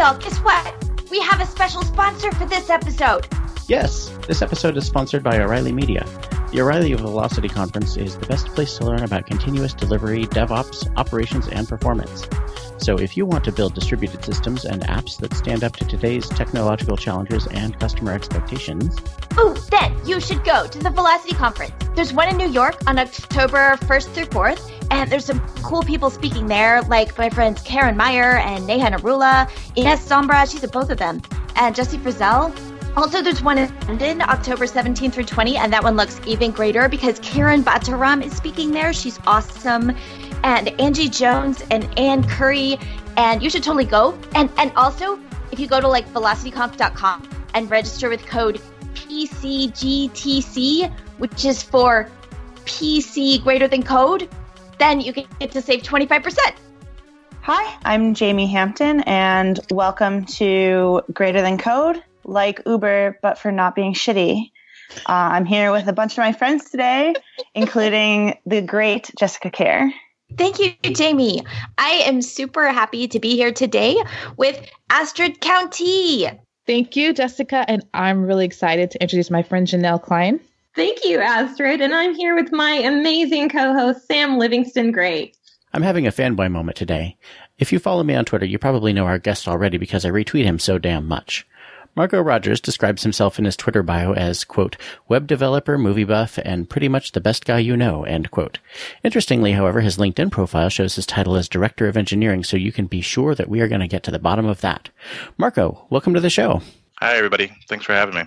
Y'all, guess what? We have a special sponsor for this episode. Yes, this episode is sponsored by O'Reilly Media. The O'Reilly Velocity Conference is the best place to learn about continuous delivery, DevOps, operations, and performance. So if you want to build distributed systems and apps that stand up to today's technological challenges and customer expectations, Oh, then you should go to the Velocity Conference. There's one in New York on October 1st through 4th, and there's some cool people speaking there, like my friends Karen Meyer and Neha Narula, Ines Sombra, she's at both of them, and Jessie Frazelle. Also, there's one in London, October 17th through 20, and that one looks even greater because Kiran Bhattaram is speaking there. She's awesome. And Angie Jones and Anne Currie, and you should totally go. And and also, if you go to like velocityconf.com and register with code PCGTC, which is for PC greater than code, then you can get to save 25%. Hi, I'm Jamey Hampton, and welcome to Greater Than Code, like Uber, but for not being shitty. Uh, I'm here with a bunch of my friends today, including the great Jessica Kerr. Thank you, Jamie. I am super happy to be here today with Astrid Countee. Thank you, Jessica. And I'm really excited to introduce my friend Janelle Klein. Thank you, Astrid. And I'm here with my amazing co host, Sam Livingston-Gray. I'm having a fanboy moment today. If you follow me on Twitter, you probably know our guest already because I retweet him so damn much. Marco Rogers describes himself in his Twitter bio as, quote, web developer, movie buff, and pretty much the best guy you know, end quote. Interestingly, however, his LinkedIn profile shows his title as Director of Engineering, so you can be sure that we are going to get to the bottom of that. Marco, welcome to the show. Hi, everybody. Thanks for having me.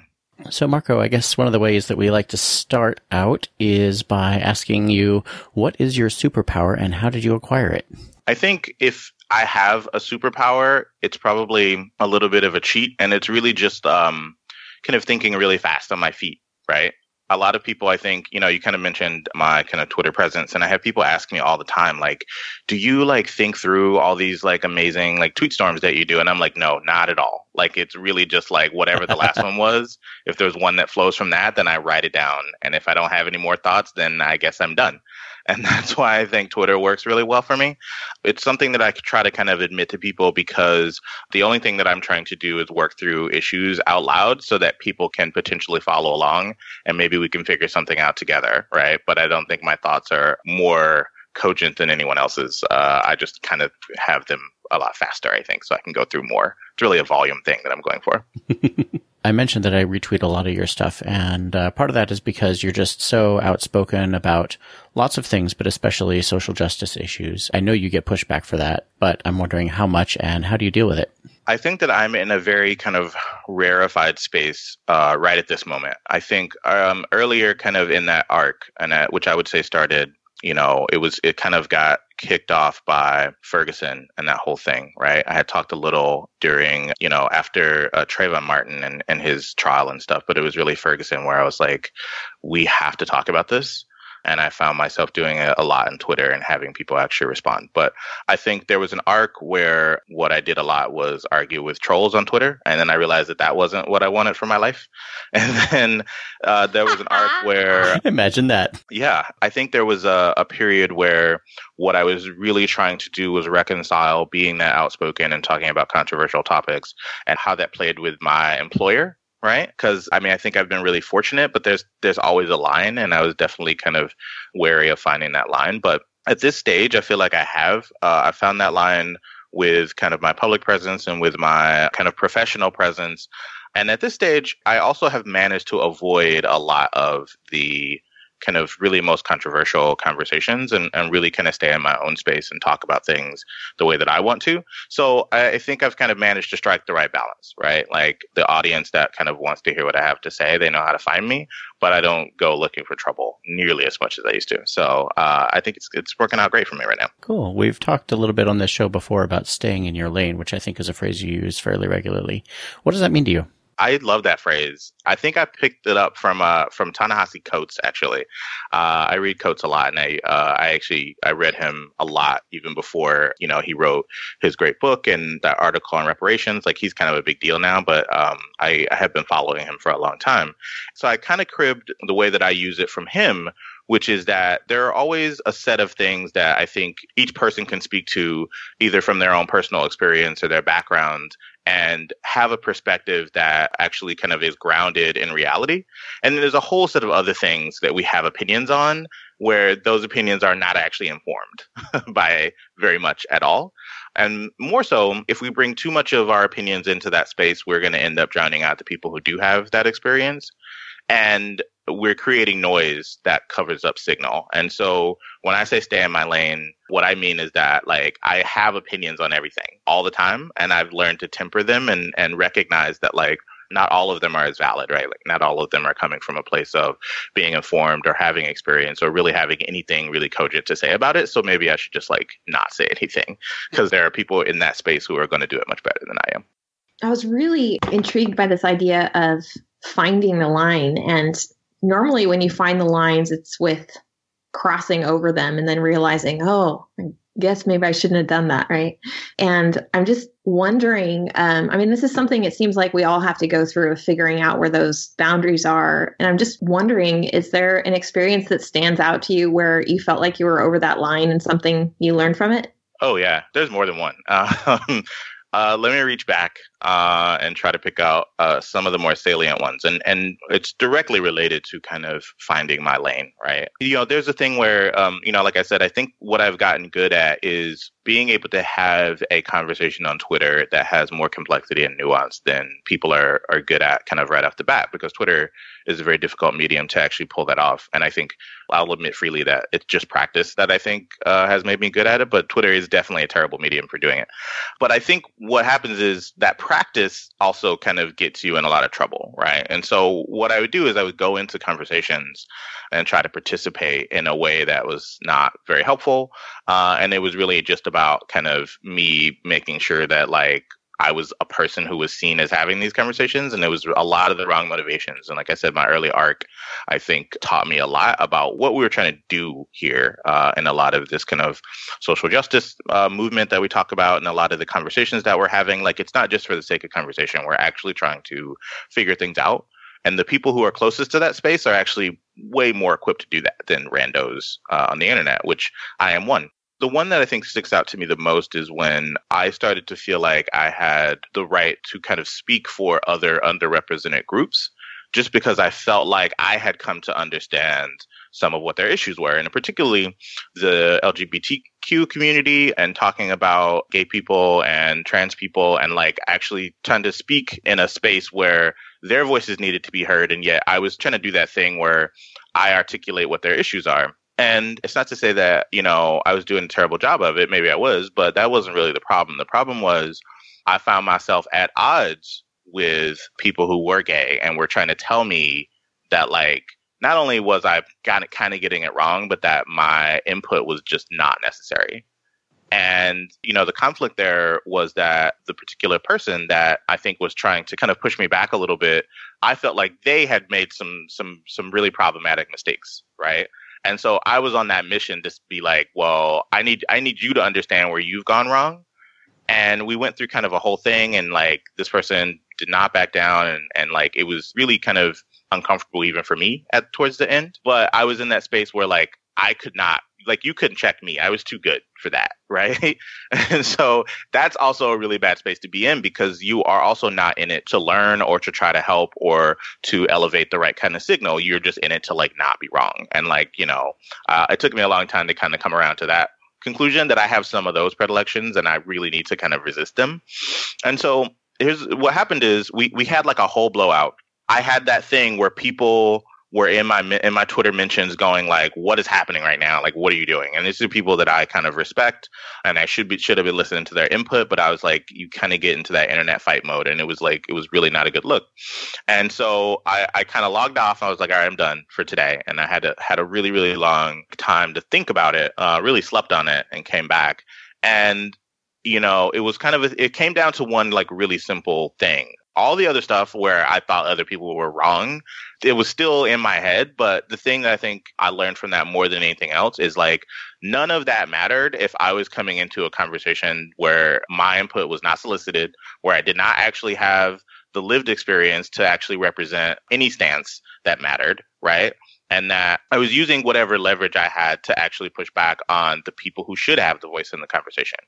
So, Marco, I guess one of the ways that we like to start out is by asking you, what is your superpower and how did you acquire it? I think if I have a superpower, it's probably a little bit of a cheat, and it's really just um, kind of thinking really fast on my feet, right? A lot of people, I think, you know, you kind of mentioned my kind of Twitter presence, and I have people ask me all the time, like, do you like think through all these like amazing like tweet storms that you do? And I'm like, no, not at all. Like, it's really just like whatever the last one was. If there's one that flows from that, then I write it down. And if I don't have any more thoughts, then I guess I'm done. And that's why I think Twitter works really well for me. It's something that I try to kind of admit to people because the only thing that I'm trying to do is work through issues out loud so that people can potentially follow along and maybe we can figure something out together, right? But I don't think my thoughts are more cogent than anyone else's. Uh, I just kind of have them a lot faster, I think, so I can go through more. It's really a volume thing that I'm going for. I mentioned that I retweet a lot of your stuff, and uh, part of that is because you're just so outspoken about lots of things, but especially social justice issues. I know you get pushback for that, but I'm wondering how much and how do you deal with it? I think that I'm in a very kind of rarefied space uh, right at this moment. I think um, earlier, kind of in that arc, and uh, which I would say started you know, it was it kind of got kicked off by Ferguson and that whole thing, right? I had talked a little during, you know, after uh, Trayvon Martin and, and his trial and stuff, but it was really Ferguson where I was like, we have to talk about this and I found myself doing it a lot on Twitter and having people actually respond. But I think there was an arc where what I did a lot was argue with trolls on Twitter, and then I realized that that wasn't what I wanted for my life. And then uh, there was an arc where imagine that. Yeah, I think there was a, a period where what I was really trying to do was reconcile being that outspoken and talking about controversial topics and how that played with my employer right? Because I mean, I think I've been really fortunate, but there's there's always a line, and I was definitely kind of wary of finding that line. But at this stage, I feel like I have. Uh, I found that line with kind of my public presence and with my kind of professional presence. And at this stage, I also have managed to avoid a lot of the kind of really most controversial conversations and, and really kind of stay in my own space and talk about things the way that I want to. So I, I think I've kind of managed to strike the right balance, right? Like the audience that kind of wants to hear what I have to say, they know how to find me, but I don't go looking for trouble nearly as much as I used to. So uh, I think it's it's working out great for me right now. Cool. We've talked a little bit on this show before about staying in your lane, which I think is a phrase you use fairly regularly. What does that mean to you? I love that phrase. I think I picked it up from uh from Ta-Nehisi Coates actually. Uh, I read Coates a lot, and I uh, I actually I read him a lot even before you know he wrote his great book and that article on reparations. Like he's kind of a big deal now, but um, I, I have been following him for a long time. So I kind of cribbed the way that I use it from him, which is that there are always a set of things that I think each person can speak to either from their own personal experience or their background and have a perspective that actually kind of is grounded in reality. And there's a whole set of other things that we have opinions on where those opinions are not actually informed by very much at all. And more so, if we bring too much of our opinions into that space, we're going to end up drowning out the people who do have that experience. And we're creating noise that covers up signal. And so when I say stay in my lane, what I mean is that like I have opinions on everything all the time and I've learned to temper them and and recognize that like not all of them are as valid, right? Like not all of them are coming from a place of being informed or having experience or really having anything really cogent to say about it. So maybe I should just like not say anything because there are people in that space who are going to do it much better than I am. I was really intrigued by this idea of finding the line and normally when you find the lines, it's with crossing over them and then realizing, oh, guess maybe I shouldn't have done that, right? And I'm just wondering. Um, I mean, this is something it seems like we all have to go through of figuring out where those boundaries are. And I'm just wondering, is there an experience that stands out to you where you felt like you were over that line and something you learned from it? Oh yeah, there's more than one. Um, uh, let me reach back uh, and try to pick out uh, some of the more salient ones, and and it's directly related to kind of finding my lane, right? You know, there's a thing where, um, you know, like I said, I think what I've gotten good at is being able to have a conversation on Twitter that has more complexity and nuance than people are are good at kind of right off the bat because Twitter is a very difficult medium to actually pull that off. And I think I'll admit freely that it's just practice that I think uh, has made me good at it. But Twitter is definitely a terrible medium for doing it. But I think what happens is that also kind of gets you in a lot of trouble, right? And so what I would do is I would go into conversations and try to participate in a way that was not very helpful. Uh, and it was really just about kind of me making sure that like I was a person who was seen as having these conversations, and it was a lot of the wrong motivations. And like I said, my early arc, I think, taught me a lot about what we were trying to do here, uh, and a lot of this kind of social justice uh, movement that we talk about, and a lot of the conversations that we're having. Like, it's not just for the sake of conversation; we're actually trying to figure things out. And the people who are closest to that space are actually way more equipped to do that than randos uh, on the internet, which I am one the one that I think sticks out to me the most is when I started to feel like I had the right to kind of speak for other underrepresented groups, just because I felt like I had come to understand some of what their issues were, and particularly the LGBTQ community and talking about gay people and trans people, and like actually trying to speak in a space where their voices needed to be heard. And yet I was trying to do that thing where I articulate what their issues are. And it's not to say that, you know, I was doing a terrible job of it. Maybe I was, but that wasn't really the problem. The problem was I found myself at odds with people who were gay and were trying to tell me that, like, not only was I kind of, getting it wrong, but that my input was just not necessary. And, you know, the conflict there was that the particular person that I think was trying to kind of push me back a little bit, I felt like they had made some some some really problematic mistakes, right? And so I was on that mission to be like, well, I need I need you to understand where you've gone wrong. And we went through kind of a whole thing and like this person did not back down and, and like it was really kind of uncomfortable even for me at towards the end. But I was in that space where like I could not like you couldn't check me. I was too good for that, right? and so that's also a really bad space to be in because you are also not in it to learn or to try to help or to elevate the right kind of signal. You're just in it to like not be wrong. And like, you know, uh, it took me a long time to kind of come around to that conclusion that I have some of those predilections and I really need to kind of resist them. And so here's what happened is we we had like a whole blowout. I had that thing where people were in my in my Twitter mentions going like, "What is happening right now? Like, what are you doing?" And these are people that I kind of respect, and I should be should have been listening to their input, but I was like, you kind of get into that internet fight mode, and it was like it was really not a good look. And so I, I kind of logged off. I was like, "All right, I'm done for today," and I had to had a really really long time to think about it. Uh, really slept on it, and came back. And you know, it was kind of a, it came down to one like really simple thing all the other stuff where I thought other people were wrong, it was still in my head. But the thing that I think I learned from that more than anything else is like none of that mattered if I was coming into a conversation where my input was not solicited, where I did not actually have the lived experience to actually represent any stance that mattered, right? And that I was using whatever leverage I had to actually push back on the people who should have the voice in the conversation.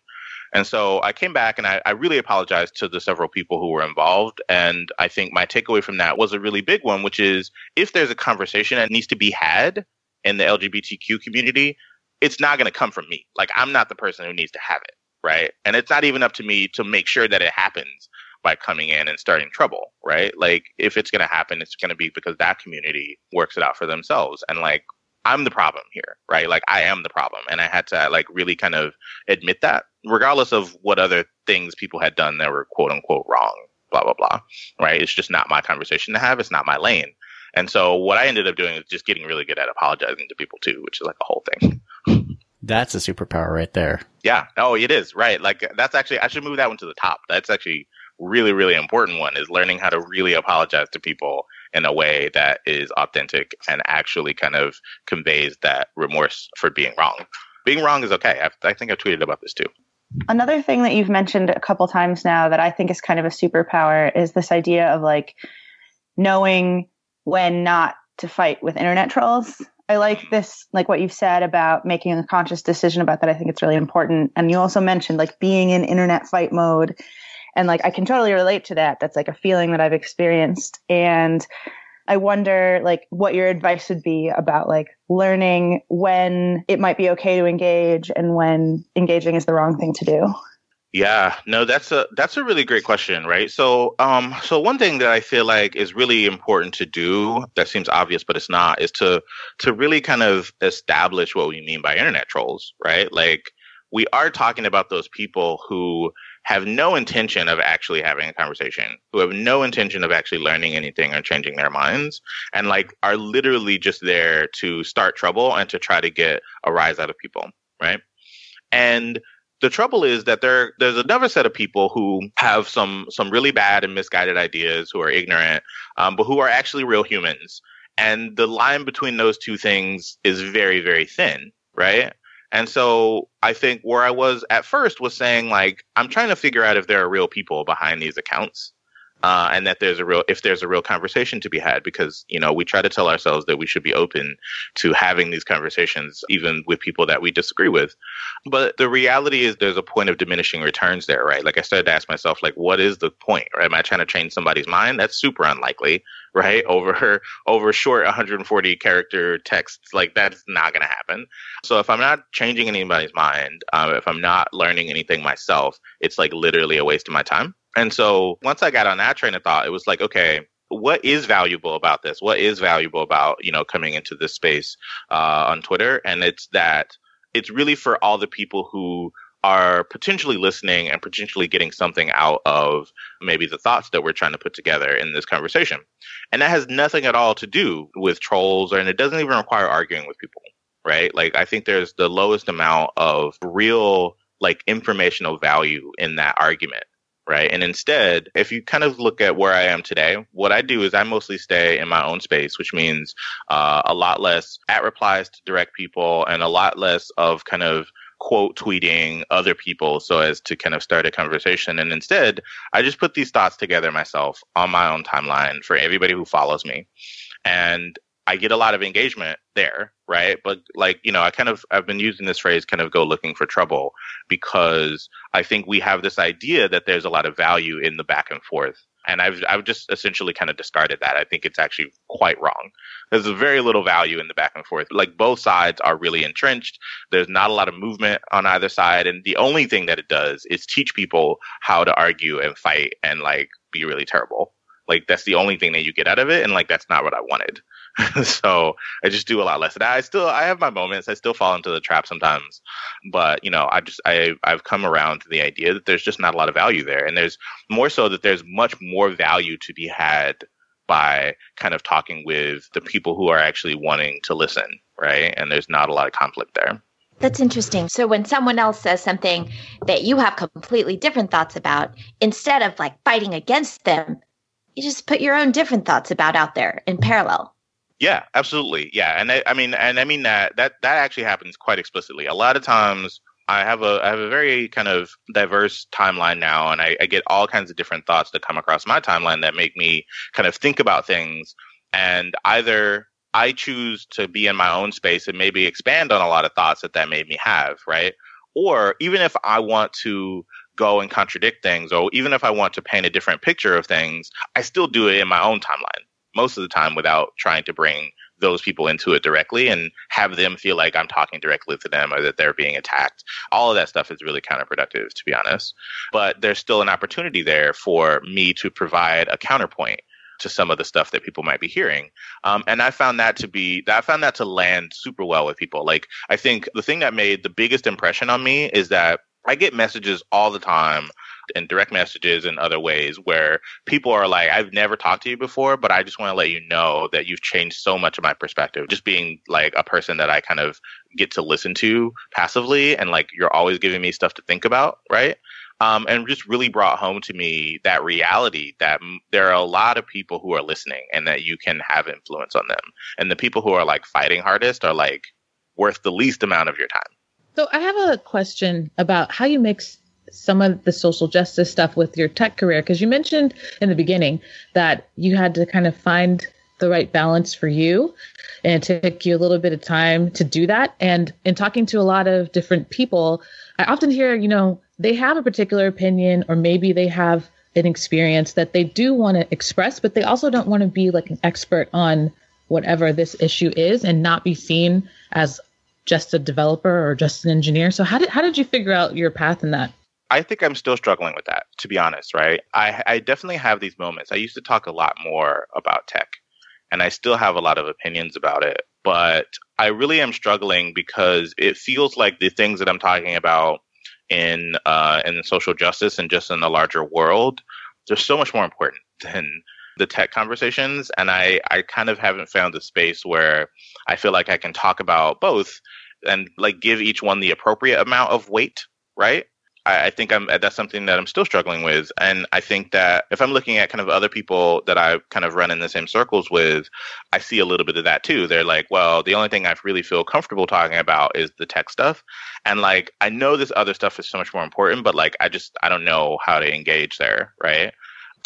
And so I came back and I, I, really apologized to the several people who were involved. And I think my takeaway from that was a really big one, which is if there's a conversation that needs to be had in the LGBTQ community, it's not going to come from me. Like, I'm not the person who needs to have it. Right. And it's not even up to me to make sure that it happens by coming in and starting trouble. Right. Like, if it's going to happen, it's going to be because that community works it out for themselves. And like, I'm the problem here, right? Like I am the problem. And I had to like really kind of admit that, regardless of what other things people had done that were quote unquote wrong, blah, blah, blah. Right. It's just not my conversation to have. It's not my lane. And so what I ended up doing is just getting really good at apologizing to people too, which is like a whole thing. That's a superpower right there. Yeah. Oh, it is. Right. Like that's actually, I should move that one to the top. That's actually really, really important one is learning how to really apologize to people in a way that is authentic and actually kind of conveys that remorse for being wrong. Being wrong is okay. I've, I think I tweeted about this too. Another thing that you've mentioned a couple times now that I think is kind of a superpower is this idea of like knowing when not to fight with internet trolls. I like this, like what you've said about making a conscious decision about that. I think it's really important. And you also mentioned like being in internet fight mode and like I can totally relate to that. That's like a feeling that I've experienced. And I wonder like what your advice would be about like learning when it might be okay to engage and when engaging is the wrong thing to do. Yeah, no, that's a that's a really great question, right? So, um, so one thing that I feel like is really important to do that seems obvious, but it's not, is to to really kind of establish what we mean by internet trolls, right? Like we are talking about those people who have no intention of actually having a conversation, who have no intention of actually learning anything or changing their minds, and like are literally just there to start trouble and to try to get a rise out of people, right? And the trouble is that there there's another set of people who have some some really bad and misguided ideas, who are ignorant, um, but who are actually real humans. And the line between those two things is very very thin, right? And so I think where I was at first was saying like I'm trying to figure out if there are real people behind these accounts. Uh, and that there's a real if there's a real conversation to be had because you know we try to tell ourselves that we should be open to having these conversations even with people that we disagree with. But the reality is there's a point of diminishing returns there right? Like i started to ask myself like what is the point right? Am i trying to change somebody's mind? That's super unlikely right? Over over short 140 character texts like that's not going to happen. So if i'm not changing anybody's mind um, if i'm not learning anything myself it's like literally a waste of my time and so once i got on that train of thought it was like okay what is valuable about this what is valuable about you know coming into this space uh, on twitter and it's that it's really for all the people who are potentially listening and potentially getting something out of maybe the thoughts that we're trying to put together in this conversation. And that has nothing at all to do with trolls, and it doesn't even require arguing with people, right? Like, I think there's the lowest amount of real, like, informational value in that argument. Right. And instead, if you kind of look at where I am today, what I do is I mostly stay in my own space, which means uh, a lot less at replies to direct people and a lot less of kind of quote tweeting other people so as to kind of start a conversation. And instead, I just put these thoughts together myself on my own timeline for everybody who follows me. And I get a lot of engagement there, right? But like, you know, I kind of I've been using this phrase kind of go looking for trouble because I think we have this idea that there's a lot of value in the back and forth and I've I've just essentially kind of discarded that. I think it's actually quite wrong. There's very little value in the back and forth. Like both sides are really entrenched. There's not a lot of movement on either side, and the only thing that it does is teach people how to argue and fight and like be really terrible. Like that's the only thing that you get out of it, and like that's not what I wanted. so I just do a lot less that. I still I have my moments. I still fall into the trap sometimes, but you know I just I I've come around to the idea that there's just not a lot of value there, and there's more so that there's much more value to be had by kind of talking with the people who are actually wanting to listen, right? And there's not a lot of conflict there. That's interesting. So when someone else says something that you have completely different thoughts about, instead of like fighting against them, you just put your own different thoughts about out there in parallel. Yeah, absolutely. Yeah, and I, I mean, and I mean that that that actually happens quite explicitly. A lot of times, I have a I have a very kind of diverse timeline now, and I, I get all kinds of different thoughts that come across my timeline that make me kind of think about things, and either I choose to be in my own space and maybe expand on a lot of thoughts that that made me have, right? Or even if I want to go and contradict things, or even if I want to paint a different picture of things, I still do it in my own timeline most of the time without trying to bring those people into it directly and have them feel like I'm talking directly to them or that they're being attacked. All of that stuff is really counterproductive, to be honest. But there's still an opportunity there for me to provide a counterpoint to some of the stuff that people might be hearing. Um, and I found that to be, I found that to land super well with people. Like, I think the thing that made the biggest impression on me is that I get messages all the time and direct messages and other ways where people are like, I've never talked to you before, but I just want to let you know that you've changed so much of my perspective. Just being like a person that I kind of get to listen to passively and like you're always giving me stuff to think about, right? Um, and just really brought home to me that reality that m- there are a lot of people who are listening and that you can have influence on them. And the people who are like fighting hardest are like worth the least amount of your time. So I have a question about how you mix some of the social justice stuff with your tech career because you mentioned in the beginning that you had to kind of find the right balance for you and it took you a little bit of time to do that. And in talking to a lot of different people i often hear you know they have a particular opinion or maybe they have an experience that they do want to express but they also don't want to be like an expert on whatever this issue is and not be seen as just a developer or just an engineer. So how did how did you figure out your path in that I think I'm still struggling with that, to be honest, right? I, I definitely have these moments. I used to talk a lot more about tech, and I still have a lot of opinions about it, but I really am struggling because it feels like the things that I'm talking about in uh, in social justice and just in the larger world, they're so much more important than the tech conversations. And I, I kind of haven't found a space where I feel like I can talk about both and like give each one the appropriate amount of weight, right? I, I think I'm uh, that's something that I'm still struggling with. And I think that if I'm looking at kind of other people that I kind of run in the same circles with, I see a little bit of that too. They're like, well, the only thing I really feel comfortable talking about is the tech stuff. And like, I know this other stuff is so much more important, but like, I just, I don't know how to engage there. Right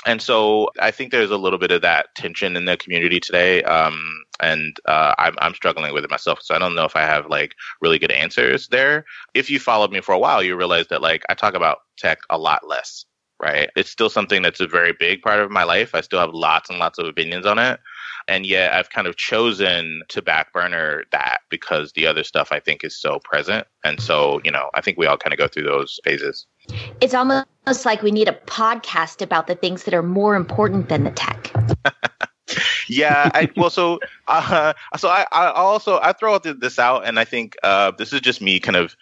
and so I think there's a little bit of that tension in the community today. Um, and uh, I'm, I'm struggling with it myself. So I don't know if I have like really good answers there. If you followed me for a while, you realize that like I talk about tech a lot less, right? It's still something that's a very big part of my life. I still have lots and lots of opinions on it. And yet I've kind of chosen to back burner that because the other stuff I think is so present. And so, you know, I think we all kind of go through those phases. It's almost like we need a podcast about the things that are more important than the tech. yeah, I, well, so uh, so I, I also I throw this out, and I think uh, this is just me kind of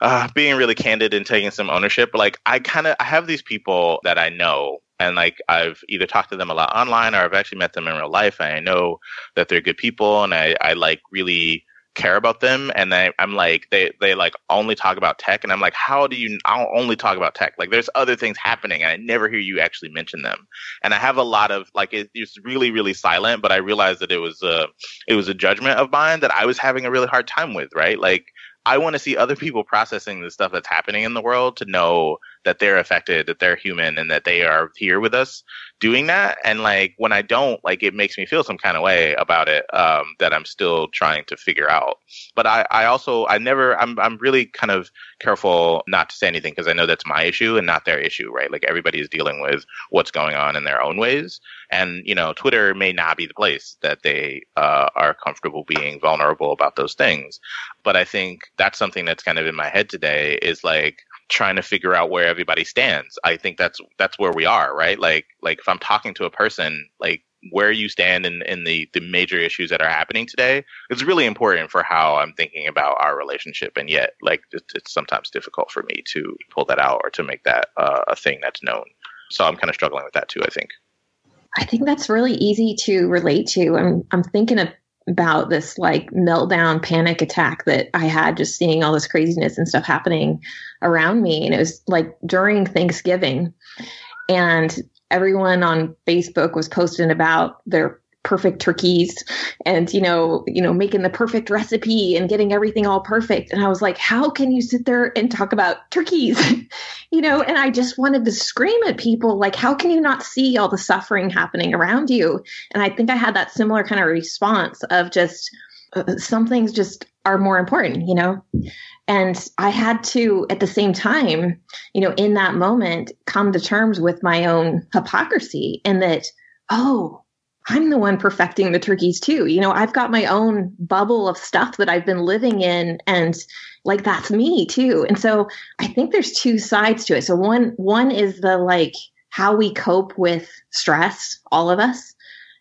uh, being really candid and taking some ownership. Like I kind of I have these people that I know, and like I've either talked to them a lot online or I've actually met them in real life, and I know that they're good people, and I I like really care about them and I, i'm like they they like only talk about tech and i'm like how do you i'll only talk about tech. Like there's other things happening and i never hear you actually mention them. And i have a lot of like it, it's really really silent but i realized that it was a it was a judgment of mine that i was having a really hard time with right? Like I want to see other people processing the stuff that's happening in the world to know that they're affected, that they're human, and that they are here with us doing that. And like when I don't, like it makes me feel some kind of way about it um, that I'm still trying to figure out. But I, I also, I never, I'm, I'm really kind of careful not to say anything because I know that's my issue and not their issue, right? Like everybody is dealing with what's going on in their own ways. And, you know, Twitter may not be the place that they uh, are comfortable being vulnerable about those things. But I think that's something that's kind of in my head today is like, trying to figure out where everybody stands. I think that's that's where we are, right? Like like if I'm talking to a person, like where you stand in, in the, the major issues that are happening today is really important for how I'm thinking about our relationship. And yet, like, it's, it's sometimes difficult for me to pull that out or to make that uh, a thing that's known. So I'm kind of struggling with that too, I think. I think that's really easy to relate to. I'm, I'm thinking of about this like meltdown panic attack that I had just seeing all this craziness and stuff happening around me. And it was like during Thanksgiving. And everyone on Facebook was posting about their perfect turkeys and you know you know making the perfect recipe and getting everything all perfect. And i was like how can you sit there and talk about turkeys? You know and i just wanted to scream at people like how can you not see all the suffering happening around you? And i think i had that similar kind of response of just uh, some things just are more important you know? And i had to at the same time you know in that moment come to terms with my own hypocrisy and that oh I'm the one perfecting the turkeys too. You know, I've got my own bubble of stuff that I've been living in and like that's me too. And so I think there's two sides to it. So one one is the like how we cope with stress, all of us.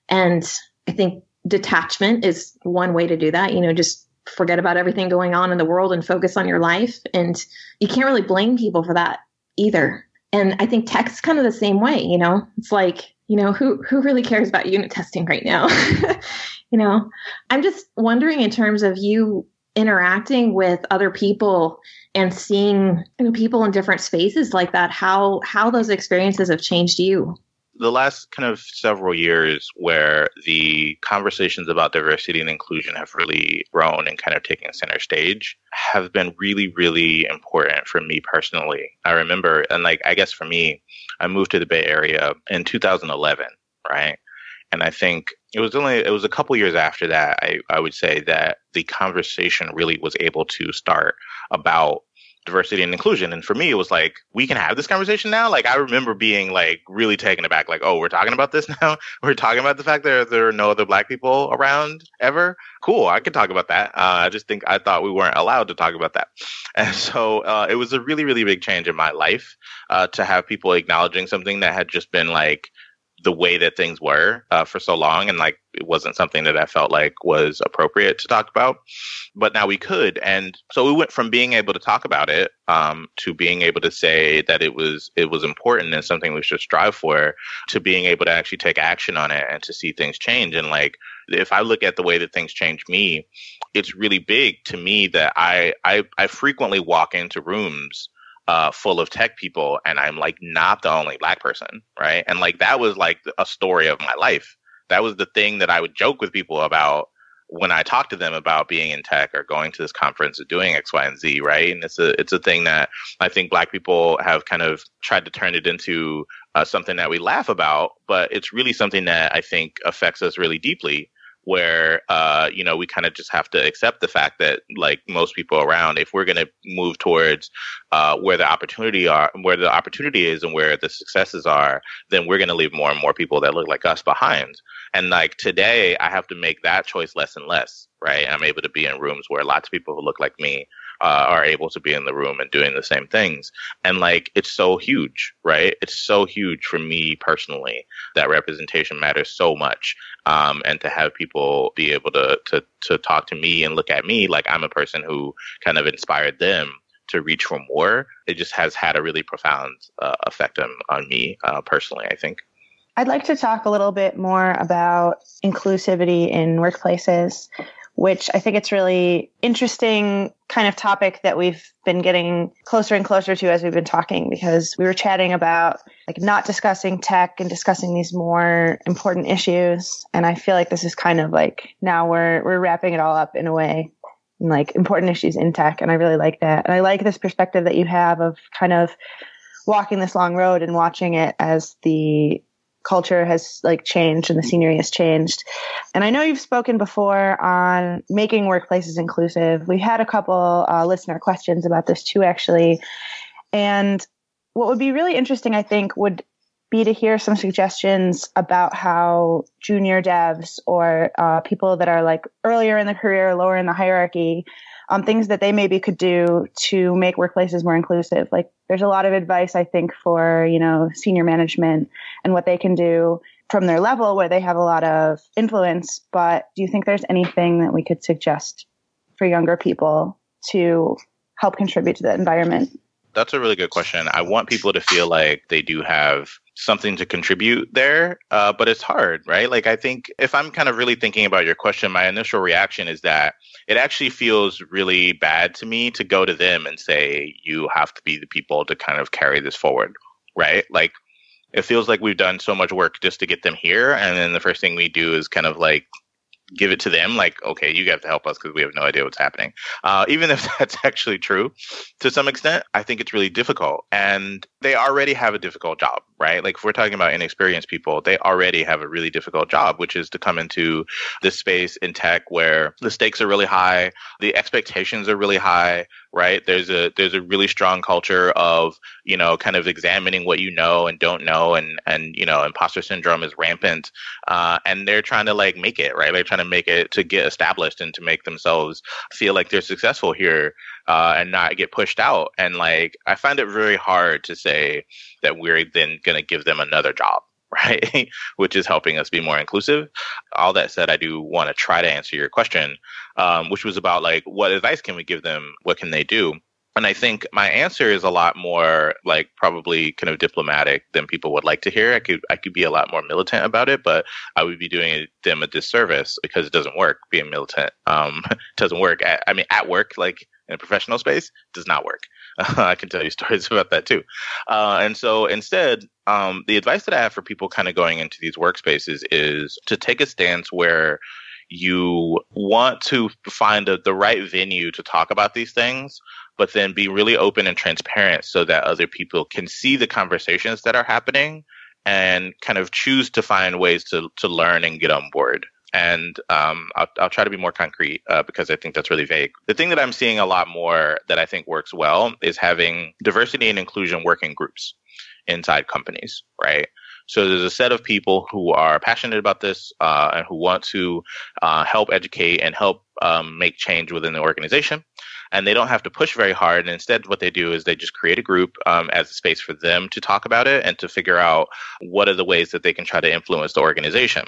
And I think detachment is one way to do that. You know, just forget about everything going on in the world and focus on your life. And you can't really blame people for that either. And I think tech's kind of the same way, you know, it's like you know who who really cares about unit testing right now? You know i'm just wondering in terms of you interacting with other people and seeing you know, people in different spaces like that how how those experiences have changed you the last kind of several years where the conversations about diversity and inclusion have really grown and kind of taken center stage have been really, really important for me personally. I remember, and like, I guess for me, I moved to the Bay Area in 2011, right? And I think it was only, it was a couple years after that, I, I would say that the conversation really was able to start about diversity and inclusion. And for me, it was like, we can have this conversation now. Like, I remember being like really taken aback, like, oh, we're talking about this now. we're talking about the fact that there are no other black people around ever. Cool. I could talk about that. Uh, I just think I thought we weren't allowed to talk about that. And so uh, it was a really, really big change in my life uh, to have people acknowledging something that had just been like, the way that things were uh, for so long and like it wasn't something that i felt like was appropriate to talk about but now we could and so we went from being able to talk about it um, to being able to say that it was it was important and something we should strive for to being able to actually take action on it and to see things change and like if i look at the way that things change me it's really big to me that i i, I frequently walk into rooms uh, full of tech people and I'm like not the only black person, right? And like that was like a story of my life. That was the thing that I would joke with people about when I talk to them about being in tech or going to this conference or doing X, Y, and Z, right? And it's a it's a thing that I think Black people have kind of tried to turn it into uh, something that we laugh about, but it's really something that I think affects us really deeply where uh, you know we kind of just have to accept the fact that like most people around if we're going to move towards uh, where the opportunity are where the opportunity is and where the successes are then we're going to leave more and more people that look like us behind. And like today i have to make that choice less and less right? I'm able to be in rooms where lots of people who look like me uh, are able to be in the room and doing the same things. And like, it's so huge, right? It's so huge for me personally that representation matters so much. Um, and to have people be able to, to, to talk to me and look at me like I'm a person who kind of inspired them to reach for more, it just has had a really profound uh, effect on, on me uh, personally, I think. I'd like to talk a little bit more about inclusivity in workplaces which I think it's really interesting kind of topic that we've been getting closer and closer to as we've been talking because we were chatting about like not discussing tech and discussing these more important issues and I feel like this is kind of like now we're we're wrapping it all up in a way like important issues in tech and I really like that. And I like this perspective that you have of kind of walking this long road and watching it as the culture has like changed and the scenery has changed. And I know you've spoken before on making workplaces inclusive. We had a couple uh, listener questions about this too, actually. And what would be really interesting, I think, would be to hear some suggestions about how junior devs or uh, people that are like earlier in the career, lower in the hierarchy, um, things that they maybe could do to make workplaces more inclusive. Like there's a lot of advice, I think, for, you know, senior management and what they can do from their level where they have a lot of influence. But do you think there's anything that we could suggest for younger people to help contribute to the environment? That's a really good question. I want people to feel like they do have something to contribute there, uh, but it's hard, right? Like, I think if I'm kind of really thinking about your question, my initial reaction is that it actually feels really bad to me to go to them and say, you have to be the people to kind of carry this forward, right? Like, it feels like we've done so much work just to get them here. And then the first thing we do is kind of like give it to them like okay you have to help us because we have no idea what's happening uh, even if that's actually true to some extent i think it's really difficult and they already have a difficult job right? Like if we're talking about inexperienced people they already have a really difficult job which is to come into this space in tech where the stakes are really high the expectations are really high right? There's a there's a really strong culture of you know kind of examining what you know and don't know and and you know imposter syndrome is rampant uh, and they're trying to like make it right? They're trying to make it to get established and to make themselves feel like they're successful here uh, and not get pushed out and like i find it very hard to say that we're then going to give them another job right? which is helping us be more inclusive. All that said, I do want to try to answer your question, um, which was about like what advice can we give them? What can they do? And I think my answer is a lot more like probably kind of diplomatic than people would like to hear. I could I could be a lot more militant about it, but I would be doing them a disservice because it doesn't work being militant. Um, doesn't work. At, I mean, at work, like in a professional space, does not work. I can tell you stories about that too. Uh, and so instead, um, the advice that I have for people kind of going into these workspaces is to take a stance where you want to find a, the right venue to talk about these things, but then be really open and transparent so that other people can see the conversations that are happening and kind of choose to find ways to, to learn and get on board. And um, I'll, I'll try to be more concrete uh, because I think that's really vague. The thing that I'm seeing a lot more that I think works well is having diversity and inclusion working groups inside companies, right? So there's a set of people who are passionate about this uh, and who want to uh, help educate and help um, make change within the organization and they don't have to push very hard. And instead, what they do is they just create a group um, as a space for them to talk about it and to figure out what are the ways that they can try to influence the organization.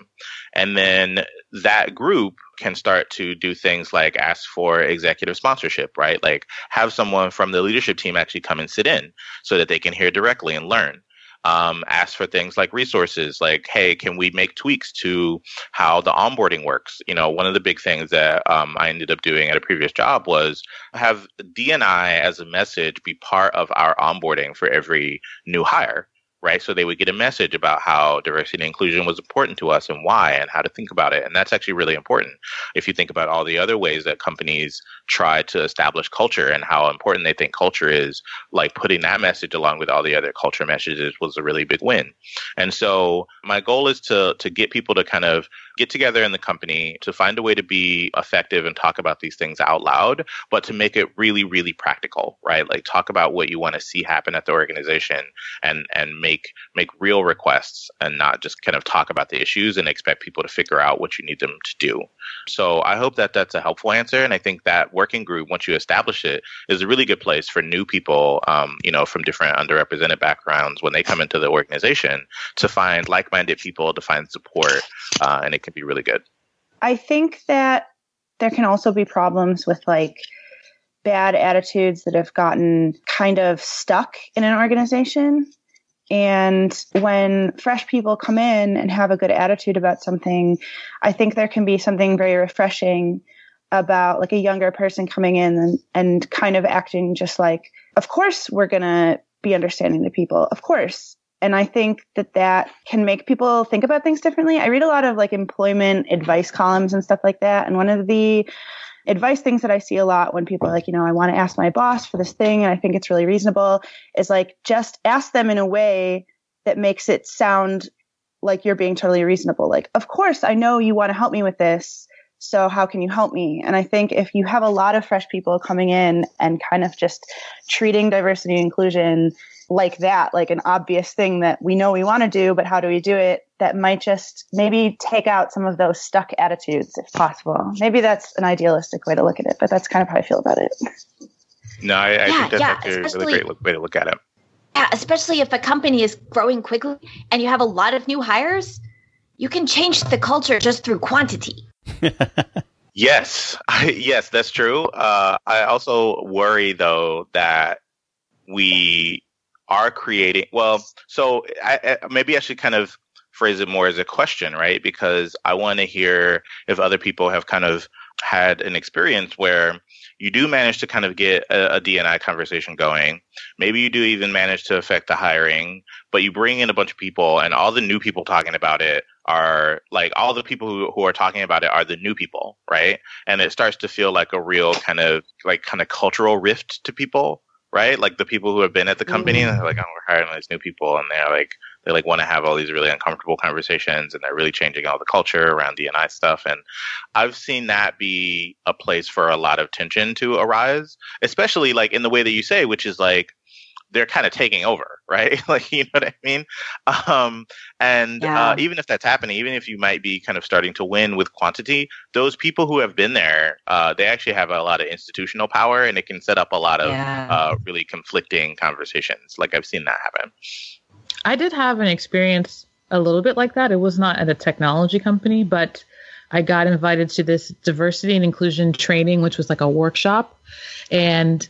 And then that group can start to do things like ask for executive sponsorship, right? Like have someone from the leadership team actually come and sit in so that they can hear directly and learn um, ask for things like resources, like, hey, can we make tweaks to how the onboarding works? You know, one of the big things that um, I ended up doing at a previous job was have D&I as a message be part of our onboarding for every new hire right? So they would get a message about how diversity and inclusion was important to us and why and how to think about it. And that's actually really important. If you think about all the other ways that companies try to establish culture and how important they think culture is, like putting that message along with all the other culture messages was a really big win. And so my goal is to to get people to kind of get together in the company to find a way to be effective and talk about these things out loud, but to make it really, really practical, right? Like talk about what you want to see happen at the organization and and make make real requests and not just kind of talk about the issues and expect people to figure out what you need them to do. So I hope that that's a helpful answer, and I think that working group once you establish it is a really good place for new people, um, you know, from different underrepresented backgrounds when they come into the organization to find like-minded people to find support, uh, and it can be really good. I think that there can also be problems with like bad attitudes that have gotten kind of stuck in an organization. And when fresh people come in and have a good attitude about something, I think there can be something very refreshing about like a younger person coming in and, and kind of acting just like, of course, we're going to be understanding to people. Of course. And I think that that can make people think about things differently. I read a lot of like employment advice columns and stuff like that. And one of the advice things that I see a lot when people are like, you know, I want to ask my boss for this thing and I think it's really reasonable is like just ask them in a way that makes it sound like you're being totally reasonable. Like, of course, I know you want to help me with this. So how can you help me? And I think if you have a lot of fresh people coming in and kind of just treating diversity and inclusion like that, like an obvious thing that we know we want to do, but how do we do it? That might just maybe take out some of those stuck attitudes if possible. Maybe that's an idealistic way to look at it, but that's kind of how I feel about it. No, I, I yeah, think that's yeah, actually a really great way to look at it. Yeah, especially if a company is growing quickly and you have a lot of new hires, you can change the culture just through quantity. yes, I, yes, that's true. Uh, I also worry though that we are creating. Well, so I, I, maybe I should kind of phrase it more as a question, right? Because I want to hear if other people have kind of had an experience where you do manage to kind of get a, a D&I conversation going. Maybe you do even manage to affect the hiring, but you bring in a bunch of people and all the new people talking about it are like all the people who, who are talking about it are the new people, right? And it starts to feel like a real kind of like kind of cultural rift to people, right? Like the people who have been at the company mm-hmm. and they're like, oh, we're hiring these new people and they're like, they like want to have all these really uncomfortable conversations and they're really changing all the culture around D&I stuff. And I've seen that be a place for a lot of tension to arise, especially like in the way that you say, which is like, they're kind of taking over, right? like, you know what I mean? Um, and yeah. uh, even if that's happening, even if you might be kind of starting to win with quantity, those people who have been there, uh, they actually have a lot of institutional power and it can set up a lot of yeah. uh, really conflicting conversations. Like, I've seen that happen. I did have an experience a little bit like that. It was not at a technology company, but I got invited to this diversity and inclusion training, which was like a workshop. And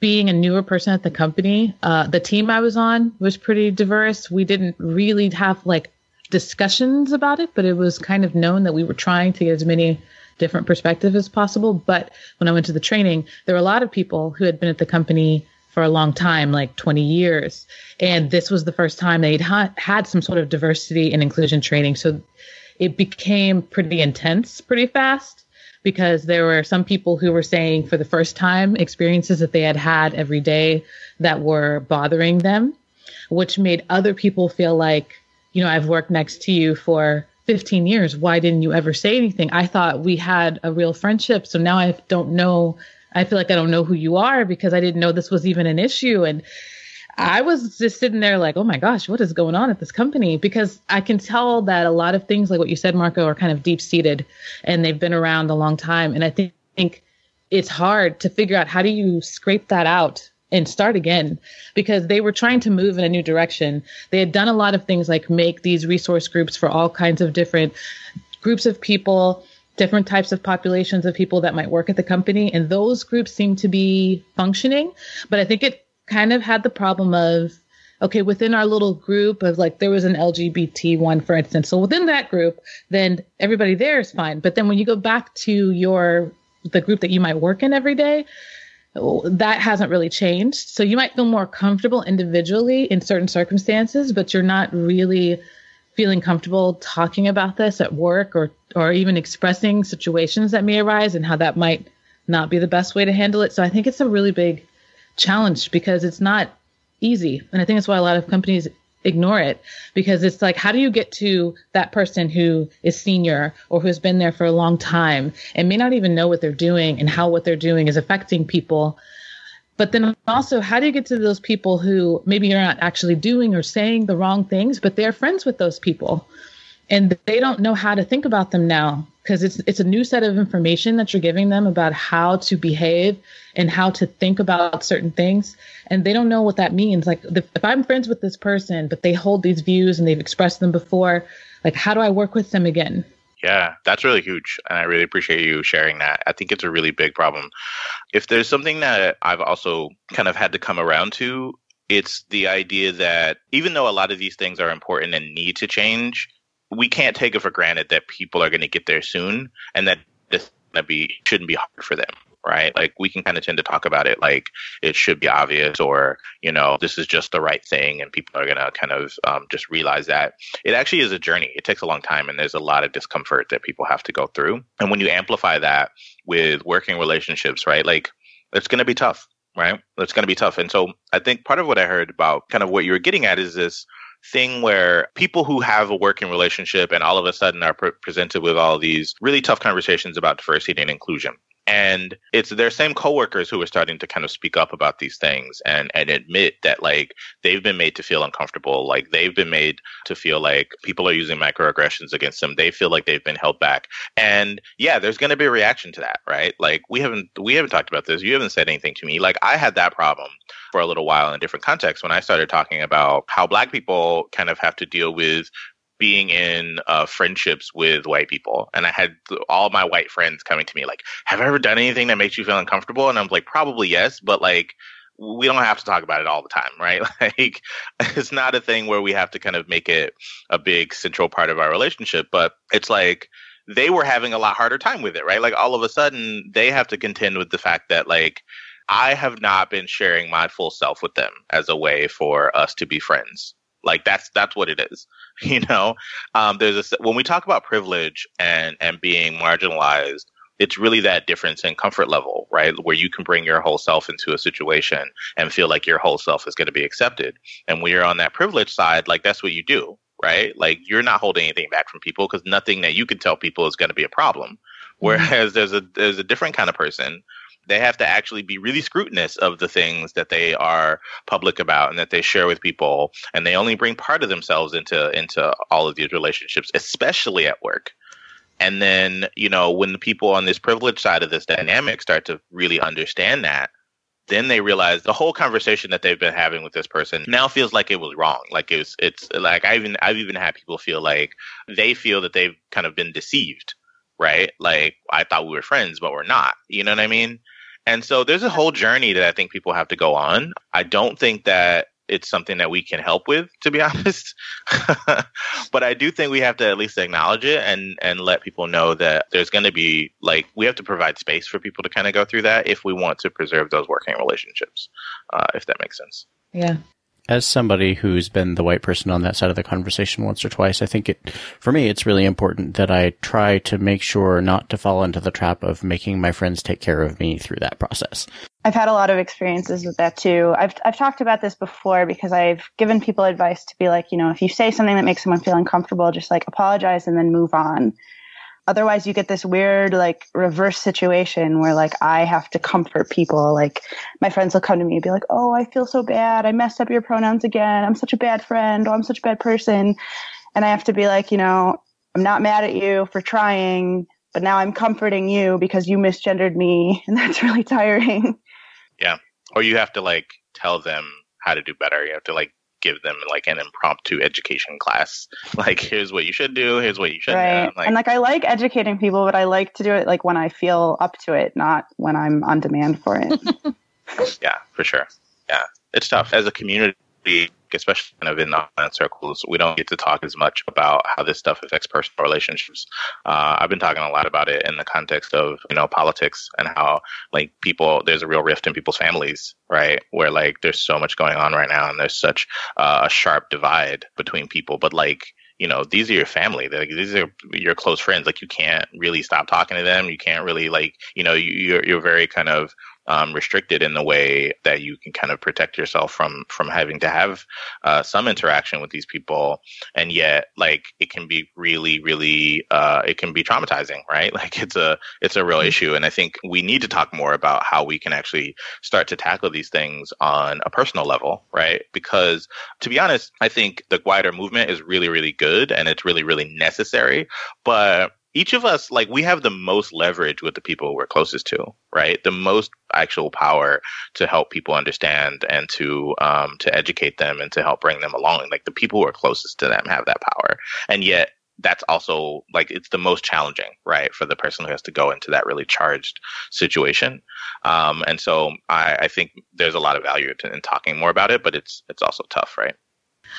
being a newer person at the company, uh, the team I was on was pretty diverse. We didn't really have like discussions about it, but it was kind of known that we were trying to get as many different perspectives as possible. But when I went to the training, there were a lot of people who had been at the company for a long time, like 20 years. And this was the first time they'd ha- had some sort of diversity and inclusion training. So it became pretty intense pretty fast because there were some people who were saying for the first time experiences that they had had every day that were bothering them, which made other people feel like, you know, I've worked next to you for 15 years. Why didn't you ever say anything? I thought we had a real friendship. So now I don't know I feel like I don't know who you are because I didn't know this was even an issue. And I was just sitting there like, oh my gosh, what is going on at this company? Because I can tell that a lot of things, like what you said, Marco, are kind of deep seated and they've been around a long time. And I think, think it's hard to figure out how do you scrape that out and start again because they were trying to move in a new direction. They had done a lot of things like make these resource groups for all kinds of different groups of people different types of populations of people that might work at the company. And those groups seem to be functioning. But I think it kind of had the problem of, okay, within our little group of like, there was an LGBT one, for instance. So within that group, then everybody there is fine. But then when you go back to your, the group that you might work in every day, that hasn't really changed. So you might feel more comfortable individually in certain circumstances, but you're not really feeling comfortable talking about this at work or or even expressing situations that may arise and how that might not be the best way to handle it. So I think it's a really big challenge because it's not easy. And I think that's why a lot of companies ignore it because it's like how do you get to that person who is senior or who's been there for a long time and may not even know what they're doing and how what they're doing is affecting people but then also, how do you get to those people who maybe you're not actually doing or saying the wrong things, but they're friends with those people, and they don't know how to think about them now because it's it's a new set of information that you're giving them about how to behave and how to think about certain things, and they don't know what that means. Like the, if I'm friends with this person, but they hold these views and they've expressed them before, like how do I work with them again? Yeah, that's really huge. And I really appreciate you sharing that. I think it's a really big problem. If there's something that I've also kind of had to come around to, it's the idea that even though a lot of these things are important and need to change, we can't take it for granted that people are going to get there soon and that this be shouldn't be hard for them right? Like we can kind of tend to talk about it like it should be obvious or, you know, this is just the right thing and people are going to kind of um, just realize that. It actually is a journey. It takes a long time and there's a lot of discomfort that people have to go through. And when you amplify that with working relationships, right? Like it's going to be tough, right? It's going to be tough. And so I think part of what I heard about kind of what you were getting at is this thing where people who have a working relationship and all of a sudden are pre- presented with all these really tough conversations about diversity and inclusion and it's their same coworkers who are starting to kind of speak up about these things and and admit that like they've been made to feel uncomfortable like they've been made to feel like people are using microaggressions against them. They feel like they've been held back. And yeah there's going to be a reaction to that right? Like we haven't we haven't talked about this. You haven't said anything to me. Like i had that problem for a little while in a different context when i started talking about how black people kind of have to deal with being in uh, friendships with white people, and I had all my white friends coming to me like, "Have I ever done anything that makes you feel uncomfortable?" And I'm like, "Probably yes, but like." We don't have to talk about it all the time, right? Like, it's not a thing where we have to kind of make it a big central part of our relationship, but it's like they were having a lot harder time with it, right? Like all of a sudden they have to contend with the fact that like I have not been sharing my full self with them as a way for us to be friends. Like that's that's what it is, you know. Um, there's a when we talk about privilege and and being marginalized, it's really that difference in comfort level, right? Where you can bring your whole self into a situation and feel like your whole self is going to be accepted. And when you're on that privilege side, like that's what you do, right? Like you're not holding anything back from people because nothing that you can tell people is going to be a problem. Mm-hmm. Whereas there's a there's a different kind of person they have to actually be really scrutinous of the things that they are public about and that they share with people and they only bring part of themselves into into all of these relationships especially at work. And then you know when the people on this privileged side of this dynamic start to really understand that then they realize the whole conversation that they've been having with this person now feels like it was wrong. Like it's it's like i even i've even had people feel like they feel that they've kind of been deceived right? Like i thought we were friends but we're not. You know what i mean and so there's a whole journey that I think people have to go on. I don't think that it's something that we can help with, to be honest. but I do think we have to at least acknowledge it and and let people know that there's going to be like we have to provide space for people to kind of go through that if we want to preserve those working relationships, uh, if that makes sense. Yeah as somebody who's been the white person on that side of the conversation once or twice, I think it, for me, it's really important that I try to make sure not to fall into the trap of making my friends take care of me through that process. I've had a lot of experiences with that too. I've, I've talked about this before because I've given people advice to be like, you know, if you say something that makes someone feel uncomfortable, just like apologize and then move on otherwise you get this weird like reverse situation where like I have to comfort people. Like my friends will come to me and be like, "Oh, I feel so bad. I messed up your pronouns again. I'm such a bad friend. Oh, I'm such a bad person." And I have to be like, you know, I'm not mad at you for trying, but now I'm comforting you because you misgendered me, and that's really tiring. Yeah. Or you have to like tell them how to do better. You have to like give them like an impromptu education class. Like, here's what you should do. Here's what you should right. do. Like, and like, I like educating people, but I like to do it like when I feel up to it, not when I'm on demand for it. yeah, for sure. Yeah, it's tough as a community especially kind of in online circles, we don't get to talk as much about how this stuff affects personal relationships. Uh, I've been talking a lot about it in the context of you know politics and how like people there's a real rift in people's families, right? Where like there's so much going on right now, and there's such uh, a sharp divide between people. But like you know these are your family like these are your close friends like you can't really stop talking to them you can't really like you know you, you're, you're very kind of um, restricted in the way that you can kind of protect yourself from from having to have uh, some interaction with these people, and yet like it can be really, really uh, it can be traumatizing, right? Like it's a it's a real mm-hmm. issue, and I think we need to talk more about how we can actually start to tackle these things on a personal level, right? Because to be honest, I think the wider movement is really, really good, and it's really, really necessary, but each of us like we have the most leverage with the people we're closest to right? The most actual power to help people understand and to um, to educate them and to help bring them along. Like the people who are closest to them have that power. And yet that's also like it's the most challenging right for the person who has to go into that really charged situation. Um, and so I, I think there's a lot of value to, in talking more about it but it's it's also tough right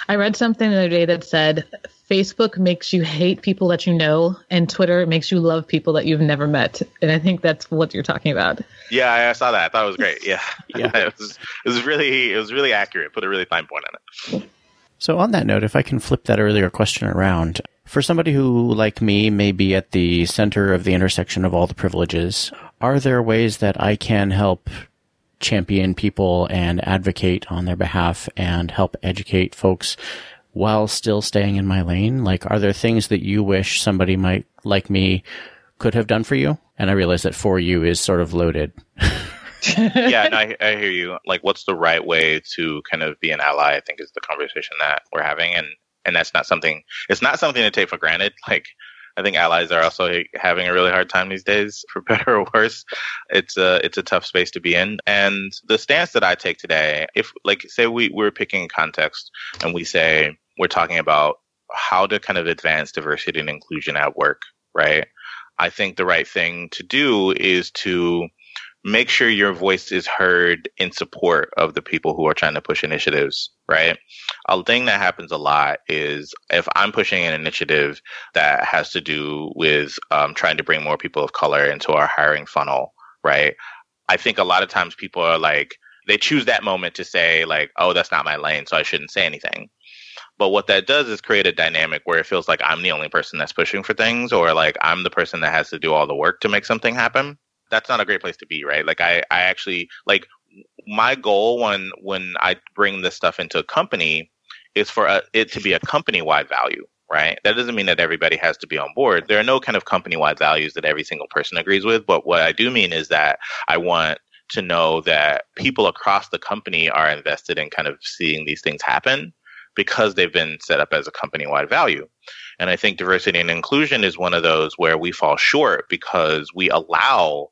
I read something the other day that said Facebook makes you hate people that you know, and Twitter makes you love people that you've never met. And I think that's what you're talking about. Yeah, I saw that. I thought it was great. Yeah, yeah, it was. It was really, it was really accurate. Put a really fine point on it. So, on that note, if I can flip that earlier question around, for somebody who, like me, may be at the center of the intersection of all the privileges, are there ways that I can help champion people and advocate on their behalf and help educate folks while still staying in my lane? Like, are there things that you wish somebody might like me could have done for you? And I realize that for you is sort of loaded. yeah, no, I, I hear you. Like, what's the right way to kind of be an ally? I think is the conversation that we're having, and and that's not something. It's not something to take for granted. Like, I think allies are also having a really hard time these days, for better or worse. It's a it's a tough space to be in. And the stance that I take today, if like say we we're picking context and we say we're talking about how to kind of advance diversity and inclusion at work, right? I think the right thing to do is to make sure your voice is heard in support of the people who are trying to push initiatives, right? A thing that happens a lot is if I'm pushing an initiative that has to do with um, trying to bring more people of color into our hiring funnel, right? I think a lot of times people are like, they choose that moment to say, like, oh, that's not my lane, so I shouldn't say anything. But what that does is create a dynamic where it feels like I'm the only person that's pushing for things, or like I'm the person that has to do all the work to make something happen. That's not a great place to be, right? Like I, I actually like my goal when when I bring this stuff into a company is for a, it to be a company wide value, right? That doesn't mean that everybody has to be on board. There are no kind of company wide values that every single person agrees with. But what I do mean is that I want to know that people across the company are invested in kind of seeing these things happen because they've been set up as a company wide value. And I think diversity and inclusion is one of those where we fall short because we allow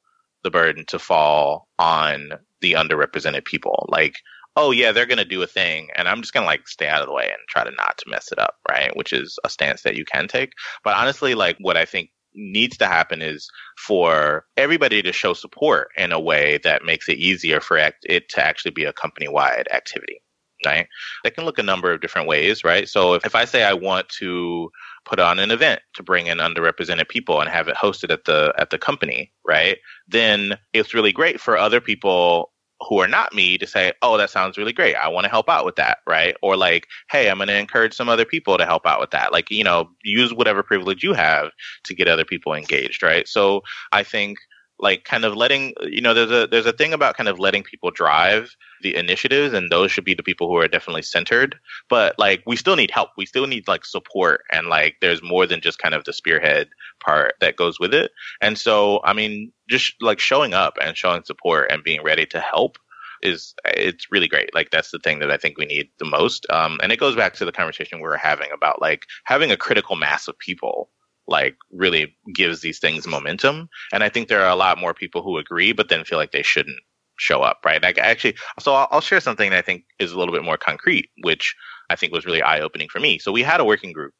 the burden to fall on the underrepresented people. Like, oh yeah, they're to do a thing and I'm just to like stay out of the way and try to not to mess it up, right? Which is a stance that you can take. But honestly, like what I think needs to happen is for everybody to show support in a way that makes it easier for it to actually be a company wide activity right? That can look a number of different ways, right? So if, if I say I want to put on an event to bring in underrepresented people and have it hosted at the at the company, right? Then it's really great for other people who are not me to say, "Oh, that sounds really great. I want to help out with that," right? Or like, "Hey, I'm going to encourage some other people to help out with that." Like, you know, use whatever privilege you have to get other people engaged, right? So, I think like kind of letting you know there's a there's a thing about kind of letting people drive the initiatives and those should be the people who are definitely centered but like we still need help we still need like support and like there's more than just kind of the spearhead part that goes with it and so i mean just like showing up and showing support and being ready to help is it's really great. Like that's the thing that I think we need the most. Um, and it goes back to the conversation we were having about like having a critical mass of people like really gives these things momentum. And I think there are a lot more people who agree, but then feel like they shouldn't show up, right? Like actually, so I'll, I'll share something that I think is a little bit more concrete, which I think was really eye opening for me. So we had a working group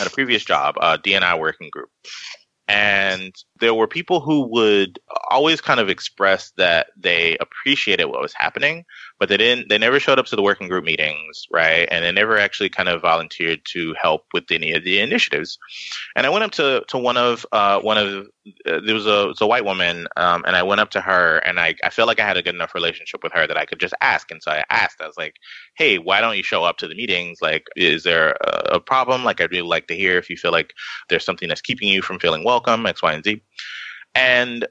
at a previous job, uh, a D&I working group. And there were people who would always kind of express that they appreciated what was happening, but they didn't they never showed up to the working group meetings right? And they never actually kind of volunteered to help with any of the initiatives. And i went up to to one of uh, one of uh, there was a, was a white woman um, and i went up to her and I, I felt like i had a good enough relationship with her that i could just ask. And so i asked i was like hey why don't you show up to the meetings? Like is there a, a problem? Like i'd really like to hear if you feel like there's something that's keeping you from feeling welcome x y and z and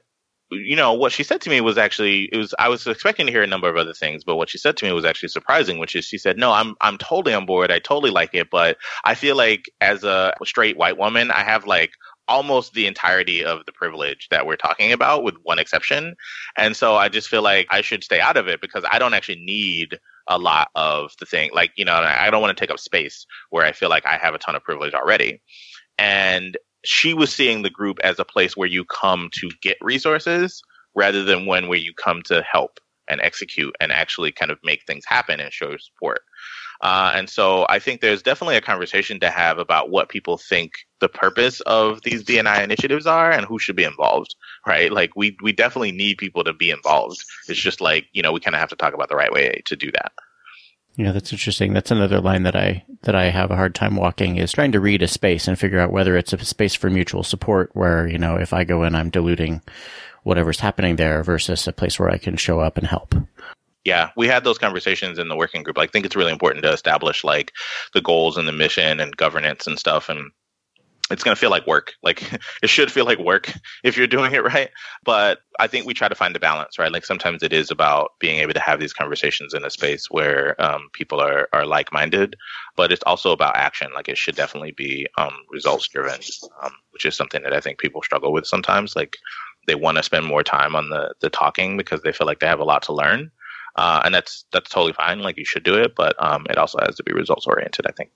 you know what she said to me was actually it was I was expecting to hear a number of other things, but what she said to me was actually surprising, which is she said, "No, I'm I'm totally on board. I totally like it, but I feel like as a straight white woman, I have like almost the entirety of the privilege that we're talking about with one exception. And so I just feel like I should stay out of it because I don't actually need a lot of the thing. Like, you know, I don't want to take up space where I feel like I have a ton of privilege already. And she was seeing the group as a place where you come to get resources rather than one where you come to help and execute and actually kind of make things happen and show support. Uh, and so I think there's definitely a conversation to have about what people think the purpose of these D&I initiatives are and who should be involved, right? Like we, we definitely need people to be involved. It's just like, you know, we kind of have to talk about the right way to do that. Yeah, that's interesting. That's another line that I that I have a hard time walking is trying to read a space and figure out whether it's a space for mutual support where, you know, if I go in I'm diluting whatever's happening there versus a place where I can show up and help. Yeah, we had those conversations in the working group. I think it's really important to establish like the goals and the mission and governance and stuff and it's going to feel like work. Like it should feel like work if you're doing it right. But I think we try to find the balance, right? Like sometimes it is about being able to have these conversations in a space where um, people are, are like minded, but it's also about action. Like it should definitely be um, results driven, um, which is something that I think people struggle with sometimes. Like they want to spend more time on the, the talking because they feel like they have a lot to learn. Uh, and that's that's totally fine. Like you should do it, but um, it also has to be results oriented. I think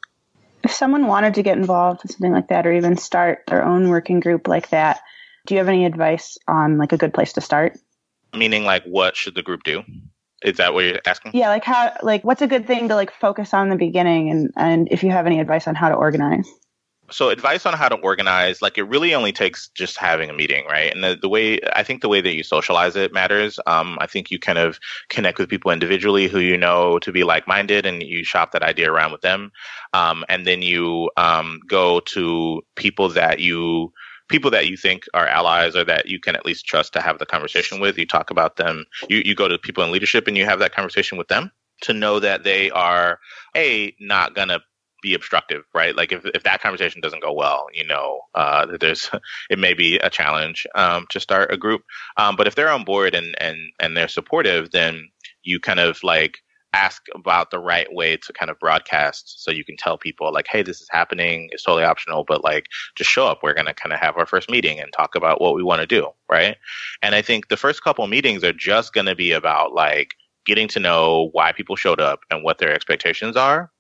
if someone wanted to get involved in something like that or even start their own working group like that, do you have any advice on like a good place to start? Meaning like what should the group do? Is that what you're asking? Yeah, like how like what's a good thing to like focus on in the beginning and and if you have any advice on how to organize? So advice on how to organize like it really only takes just having a meeting right? And the, the way i think the way that you socialize it matters. Um, i think you kind of connect with people individually who you know to be like-minded and you shop that idea around with them. Um, and then you um, go to people that you people that you think are allies or that you can at least trust to have the conversation with. You talk about them. You, you go to people in leadership and you have that conversation with them to know that they are a not gonna be obstructive, right? Like if, if that conversation doesn't go well, you know, uh, there's, it may be a challenge, um, to start a group. Um, but if they're on board and, and, and they're supportive, then you kind of like ask about the right way to kind of broadcast so you can tell people like, Hey, this is happening. It's totally optional, but like just show up. We're going to kind of have our first meeting and talk about what we want to do. Right. And I think the first couple meetings are just going to be about like, getting to know why people showed up and what their expectations are,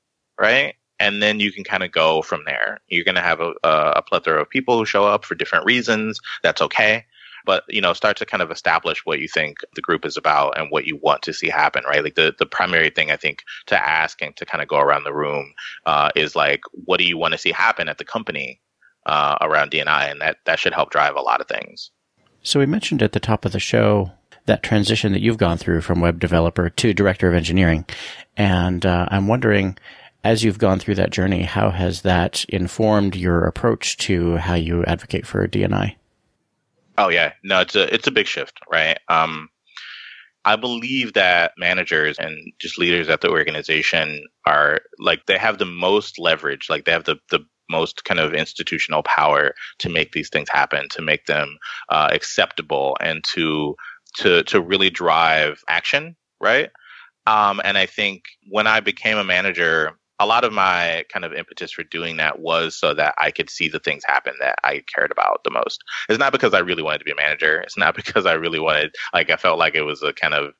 right? And then you can kind of go from there. You're going to have a, a, plethora of people who show up for different reasons. That's okay. But, you know, start to kind of establish what you think the group is about and what you want to see happen, right? Like the, the primary thing I think to ask and to kind of go around the room uh, is like, what do you want to see happen at the company uh, around D&I? And that, that should help drive a lot of things. So we mentioned at the top of the show that transition that you've gone through from web developer to director of engineering. And uh, I'm wondering, as you've gone through that journey, how has that informed your approach to how you advocate for D&I? Oh yeah, no, it's a it's a big shift, right? Um, I believe that managers and just leaders at the organization are like they have the most leverage, like they have the the most kind of institutional power to make these things happen, to make them uh, acceptable, and to to to really drive action, right? Um, and I think when I became a manager, a lot of my kind of impetus for doing that was so that I could see the things happen that I cared about the most. It's not because I really wanted to be a manager. It's not because I really wanted, like, I felt like it was a kind of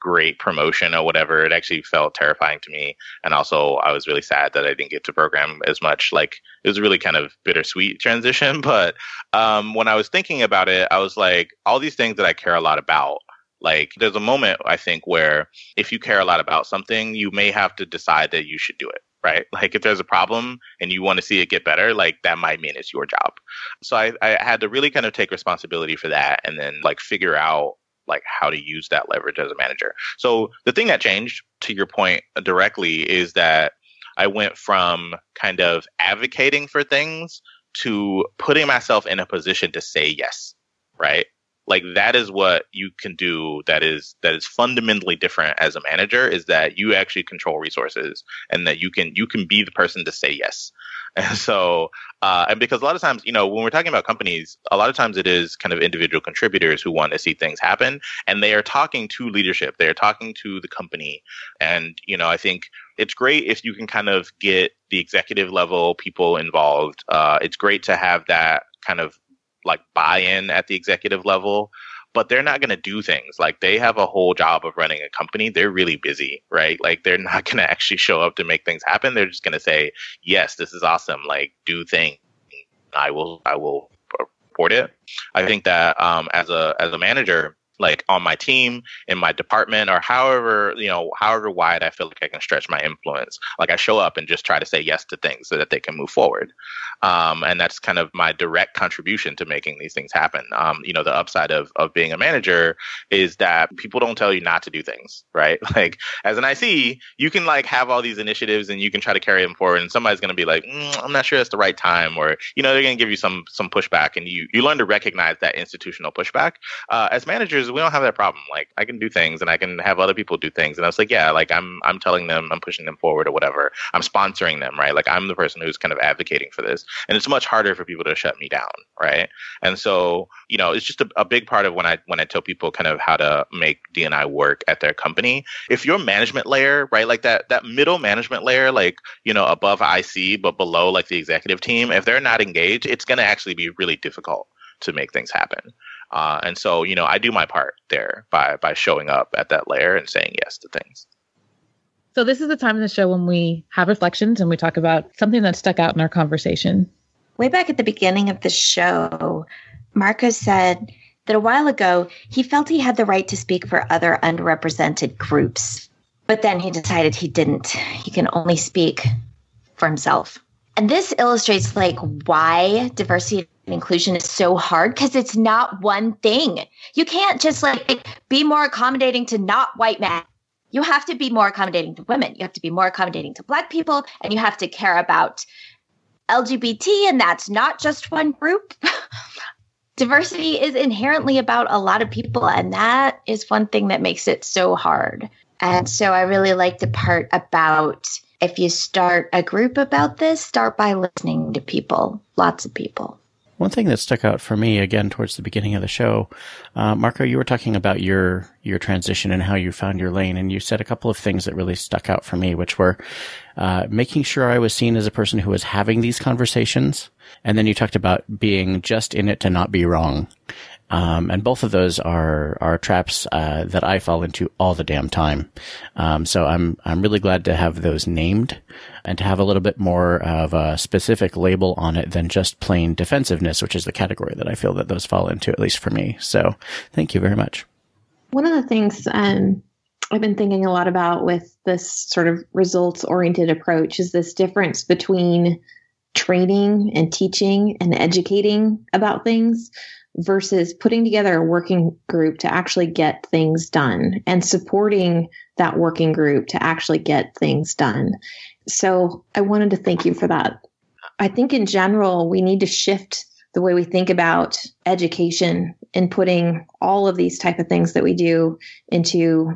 great promotion or whatever. It actually felt terrifying to me. And also, I was really sad that I didn't get to program as much. Like, it was a really kind of bittersweet transition. But um, when I was thinking about it, I was like, all these things that I care a lot about like, there's a moment, I think, where if you care a lot about something, you may have to decide that you should do it right? Like if there's a problem and you want to see it get better, like that might mean it's your job. So I, I had to really kind of take responsibility for that and then like figure out like how to use that leverage as a manager. So the thing that changed to your point uh, directly is that I went from kind of advocating for things to putting myself in a position to say yes, right? Like that is what you can do that is that is fundamentally different as a manager is that you actually control resources and that you can you can be the person to say yes. And so uh, and because a lot of times you know when we're talking about companies a lot of times it is kind of individual contributors who want to see things happen and they are talking to leadership they are talking to the company. And you know i think it's great if you can kind of get the executive level people involved. Uh, it's great to have that kind of like buy-in at the executive level but they're not going to do things. Like they have a whole job of running a company. They're really busy right? Like they're not going to actually show up to make things happen. They're just going to say yes this is awesome. Like do things. I will i will report it. I think that um, as a as a manager like on my team in my department or however you know however wide i feel like i can stretch my influence. Like i show up and just try to say yes to things so that they can move forward. Um, and that's kind of my direct contribution to making these things happen. Um, you know the upside of, of being a manager is that people don't tell you not to do things right? Like as an ic you can like have all these initiatives and you can try to carry them forward and somebody's going to be like mm, i'm not sure it's the right time or you know they're going to give you some some pushback and you you learn to recognize that institutional pushback. Uh, as managers we don't have that problem. Like I can do things and I can have other people do things. And I was like, yeah, like I'm I'm telling them, I'm pushing them forward or whatever. I'm sponsoring them, right? Like I'm the person who's kind of advocating for this. And it's much harder for people to shut me down, right? And so, you know, it's just a, a big part of when I when I tell people kind of how to make D&I work at their company. If your management layer, right, like that that middle management layer, like, you know, above IC but below like the executive team, if they're not engaged, it's gonna actually be really difficult to make things happen. Uh, and so, you know, I do my part there by by showing up at that layer and saying yes to things. So this is the time in the show when we have reflections and we talk about something that stuck out in our conversation. Way back at the beginning of the show, Marco said that a while ago he felt he had the right to speak for other underrepresented groups. But then he decided he didn't. He can only speak for himself. And this illustrates like why diversity and inclusion is so hard because it's not one thing. You can't just like be more accommodating to not white men. You have to be more accommodating to women. You have to be more accommodating to black people and you have to care about LGBT and that's not just one group. diversity is inherently about a lot of people and that is one thing that makes it so hard. And so I really like the part about if you start a group about this, start by listening to people, lots of people. One thing that stuck out for me again towards the beginning of the show, uh, Marco, you were talking about your your transition and how you found your lane, and you said a couple of things that really stuck out for me, which were uh, making sure I was seen as a person who was having these conversations, and then you talked about being just in it to not be wrong. Um, and both of those are are traps uh, that I fall into all the damn time. Um, so I'm I'm really glad to have those named and to have a little bit more of a specific label on it than just plain defensiveness, which is the category that I feel that those fall into, at least for me. So thank you very much. One of the things um, I've been thinking a lot about with this sort of results oriented approach is this difference between training and teaching and educating about things versus putting together a working group to actually get things done and supporting that working group to actually get things done. So I wanted to thank you for that. I think in general, we need to shift the way we think about education and putting all of these type of things that we do into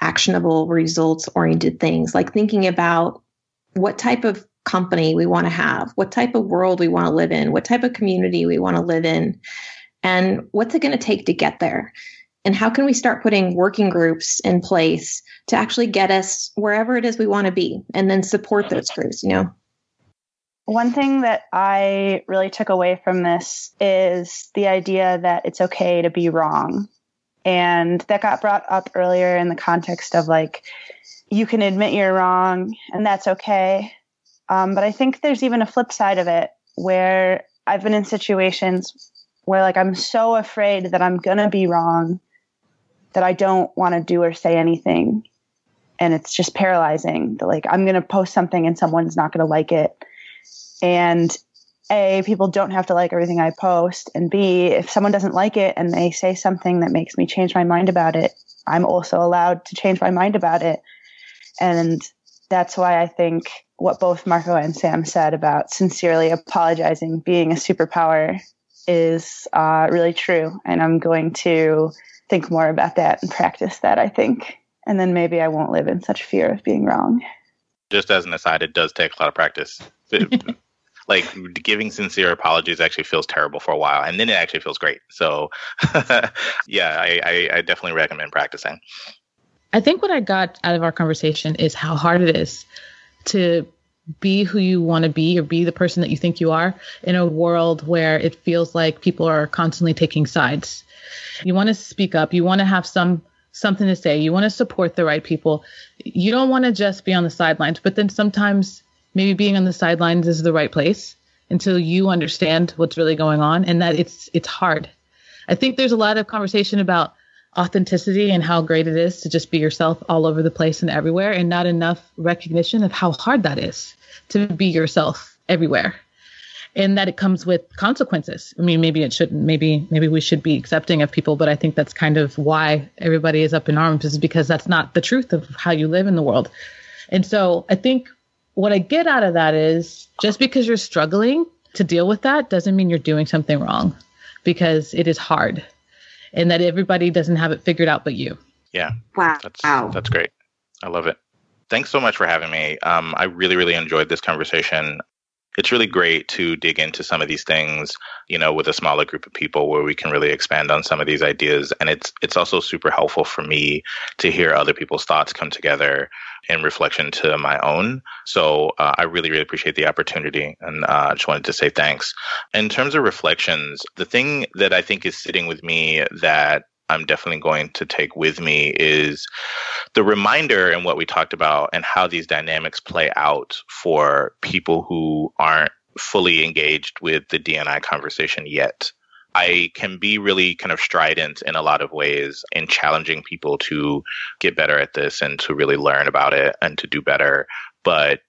actionable results oriented things like thinking about what type of company we want to have what type of world we want to live in what type of community we want to live in and what's it going to take to get there? And how can we start putting working groups in place to actually get us wherever it is we want to be and then support those groups, you know? One thing that I really took away from this is the idea that it's okay to be wrong. And that got brought up earlier in the context of like, you can admit you're wrong and that's okay. Um, but I think there's even a flip side of it where I've been in situations where like I'm so afraid that I'm to be wrong that I don't want to do or say anything. And it's just paralyzing that like I'm to post something and someone's not to like it. And A, people don't have to like everything I post. And B, if someone doesn't like it and they say something that makes me change my mind about it, I'm also allowed to change my mind about it. And that's why I think what both Marco and Sam said about sincerely apologizing being a superpower is uh, really true. And I'm going to think more about that and practice that, I think. And then maybe I won't live in such fear of being wrong. Just as an aside, it does take a lot of practice. like giving sincere apologies actually feels terrible for a while, and then it actually feels great. So, yeah, I, I, I definitely recommend practicing. I think what I got out of our conversation is how hard it is to be who you want to be or be the person that you think you are in a world where it feels like people are constantly taking sides. You want to speak up, you want to have some something to say, you want to support the right people. You don't want to just be on the sidelines, but then sometimes maybe being on the sidelines is the right place until you understand what's really going on and that it's it's hard. I think there's a lot of conversation about authenticity and how great it is to just be yourself all over the place and everywhere and not enough recognition of how hard that is to be yourself everywhere and that it comes with consequences. I mean, maybe it shouldn't. Maybe maybe we should be accepting of people, but I think that's kind of why everybody is up in arms is because that's not the truth of how you live in the world. And so I think what I get out of that is just because you're struggling to deal with that doesn't mean you're doing something wrong because it is hard and that everybody doesn't have it figured out but you. Yeah. Wow. That's that's great. I love it. Thanks so much for having me. Um, I really, really enjoyed this conversation. It's really great to dig into some of these things, you know, with a smaller group of people where we can really expand on some of these ideas. And it's it's also super helpful for me to hear other people's thoughts come together in reflection to my own. So uh, I really, really appreciate the opportunity, and uh, I just wanted to say thanks. In terms of reflections, the thing that I think is sitting with me that I'm definitely going to take with me is the reminder and what we talked about and how these dynamics play out for people who aren't fully engaged with the D&I conversation yet. I can be really kind of strident in a lot of ways in challenging people to get better at this and to really learn about it and to do better. But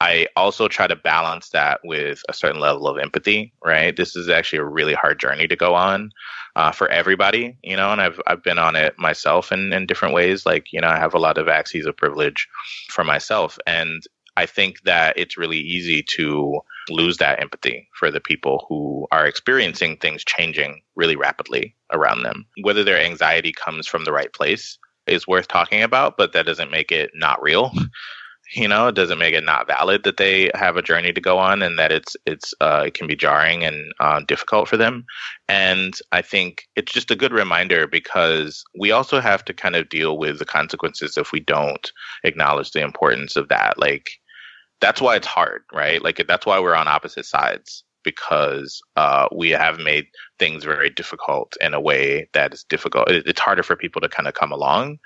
I also try to balance that with a certain level of empathy, right? This is actually a really hard journey to go on uh, for everybody, you know, and I've, I've been on it myself in, in different ways. Like, you know, I have a lot of axes of privilege for myself. And I think that it's really easy to lose that empathy for the people who are experiencing things changing really rapidly around them. Whether their anxiety comes from the right place is worth talking about, but that doesn't make it not real you know it doesn't make it not valid that they have a journey to go on and that it's it's uh, it can be jarring and uh, difficult for them. And i think it's just a good reminder because we also have to kind of deal with the consequences if we don't acknowledge the importance of that. Like that's why it's hard right? Like that's why we're on opposite sides because uh, we have made things very difficult in a way that is difficult. It's harder for people to kind of come along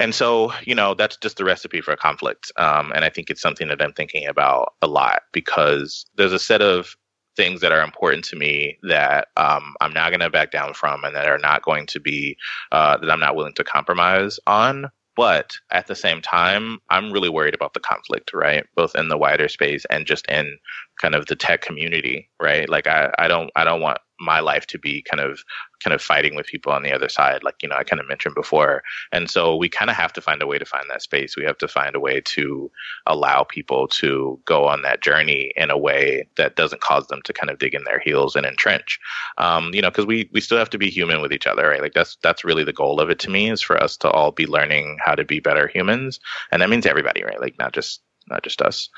and so, you know, that's just the recipe for a conflict. Um, and I think it's something that I'm thinking about a lot because there's a set of things that are important to me that um, I'm not going to back down from and that are not going to be, uh, that I'm not willing to compromise on. But at the same time, I'm really worried about the conflict, right? Both in the wider space and just in kind of the tech community, right? Like I, I don't I don't want my life to be kind of kind of fighting with people on the other side like you know i kind of mentioned before. And so we kind of have to find a way to find that space. We have to find a way to allow people to go on that journey in a way that doesn't cause them to kind of dig in their heels and entrench. Um, you know because we we still have to be human with each other right? Like that's that's really the goal of it to me is for us to all be learning how to be better humans. And that means everybody right? Like not just not just us.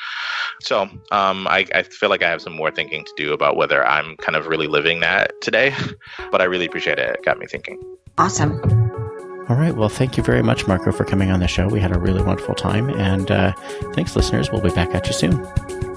So um, I, I feel like I have some more thinking to do about whether I'm kind of really living that today, but I really appreciate it. It got me thinking. Awesome. All right. Well, thank you very much, Marco, for coming on the show. We had a really wonderful time. And uh, thanks, listeners. We'll be back at you soon.